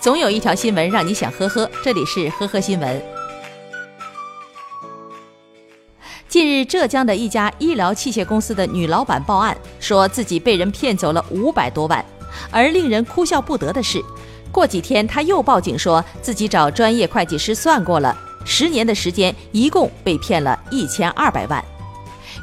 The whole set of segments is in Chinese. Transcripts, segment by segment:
总有一条新闻让你想呵呵。这里是呵呵新闻。近日，浙江的一家医疗器械公司的女老板报案，说自己被人骗走了五百多万。而令人哭笑不得的是，过几天她又报警说自己找专业会计师算过了，十年的时间一共被骗了一千二百万。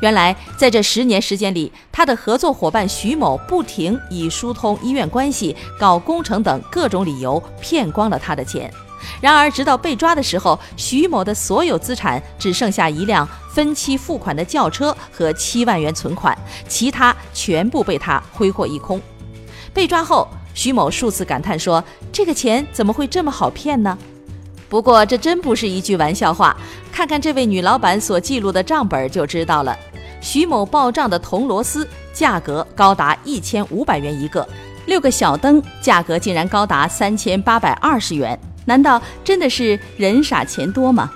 原来，在这十年时间里，他的合作伙伴徐某不停以疏通医院关系、搞工程等各种理由骗光了他的钱。然而，直到被抓的时候，徐某的所有资产只剩下一辆分期付款的轿车和七万元存款，其他全部被他挥霍一空。被抓后，徐某数次感叹说：“这个钱怎么会这么好骗呢？”不过，这真不是一句玩笑话。看看这位女老板所记录的账本就知道了。徐某报账的铜螺丝价格高达一千五百元一个，六个小灯价格竟然高达三千八百二十元。难道真的是人傻钱多吗？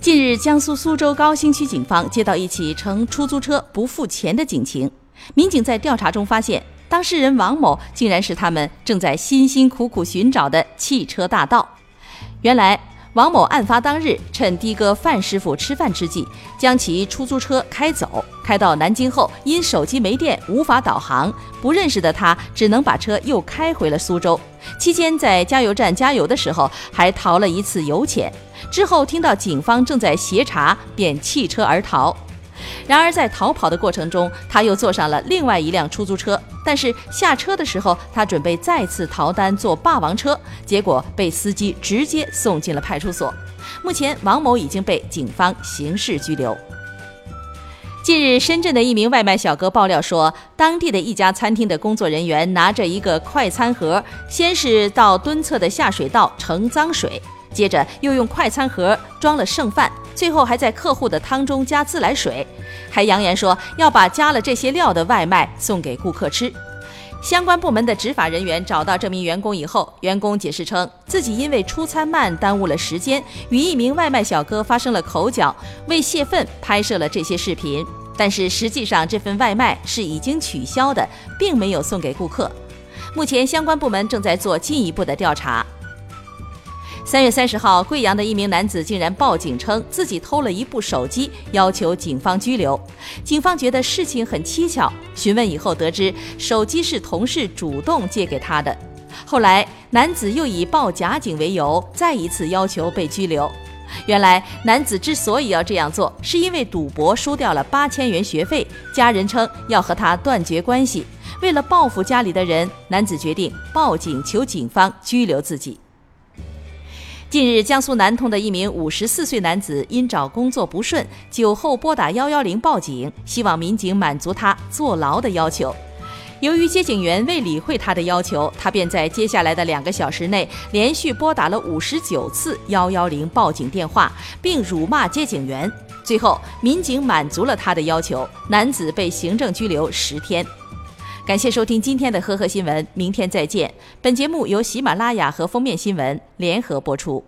近日，江苏苏州高新区警方接到一起乘出租车不付钱的警情，民警在调查中发现，当事人王某竟然是他们正在辛辛苦苦寻找的汽车大盗。原来，王某案发当日趁的哥范师傅吃饭之际，将其出租车开走。开到南京后，因手机没电无法导航，不认识的他只能把车又开回了苏州。期间在加油站加油的时候，还逃了一次油钱。之后听到警方正在协查，便弃车而逃。然而，在逃跑的过程中，他又坐上了另外一辆出租车。但是下车的时候，他准备再次逃单坐霸王车，结果被司机直接送进了派出所。目前，王某已经被警方刑事拘留。近日，深圳的一名外卖小哥爆料说，当地的一家餐厅的工作人员拿着一个快餐盒，先是到蹲厕的下水道盛脏水，接着又用快餐盒装了剩饭。最后还在客户的汤中加自来水，还扬言说要把加了这些料的外卖送给顾客吃。相关部门的执法人员找到这名员工以后，员工解释称自己因为出餐慢耽误了时间，与一名外卖小哥发生了口角，为泄愤拍摄了这些视频。但是实际上这份外卖是已经取消的，并没有送给顾客。目前相关部门正在做进一步的调查。三月三十号，贵阳的一名男子竟然报警称自己偷了一部手机，要求警方拘留。警方觉得事情很蹊跷，询问以后得知手机是同事主动借给他的。后来，男子又以报假警为由，再一次要求被拘留。原来，男子之所以要这样做，是因为赌博输掉了八千元学费，家人称要和他断绝关系。为了报复家里的人，男子决定报警求警方拘留自己。近日，江苏南通的一名五十四岁男子因找工作不顺，酒后拨打幺幺零报警，希望民警满足他坐牢的要求。由于接警员未理会他的要求，他便在接下来的两个小时内连续拨打了五十九次幺幺零报警电话，并辱骂接警员。最后，民警满足了他的要求，男子被行政拘留十天。感谢收听今天的呵呵新闻，明天再见。本节目由喜马拉雅和封面新闻联合播出。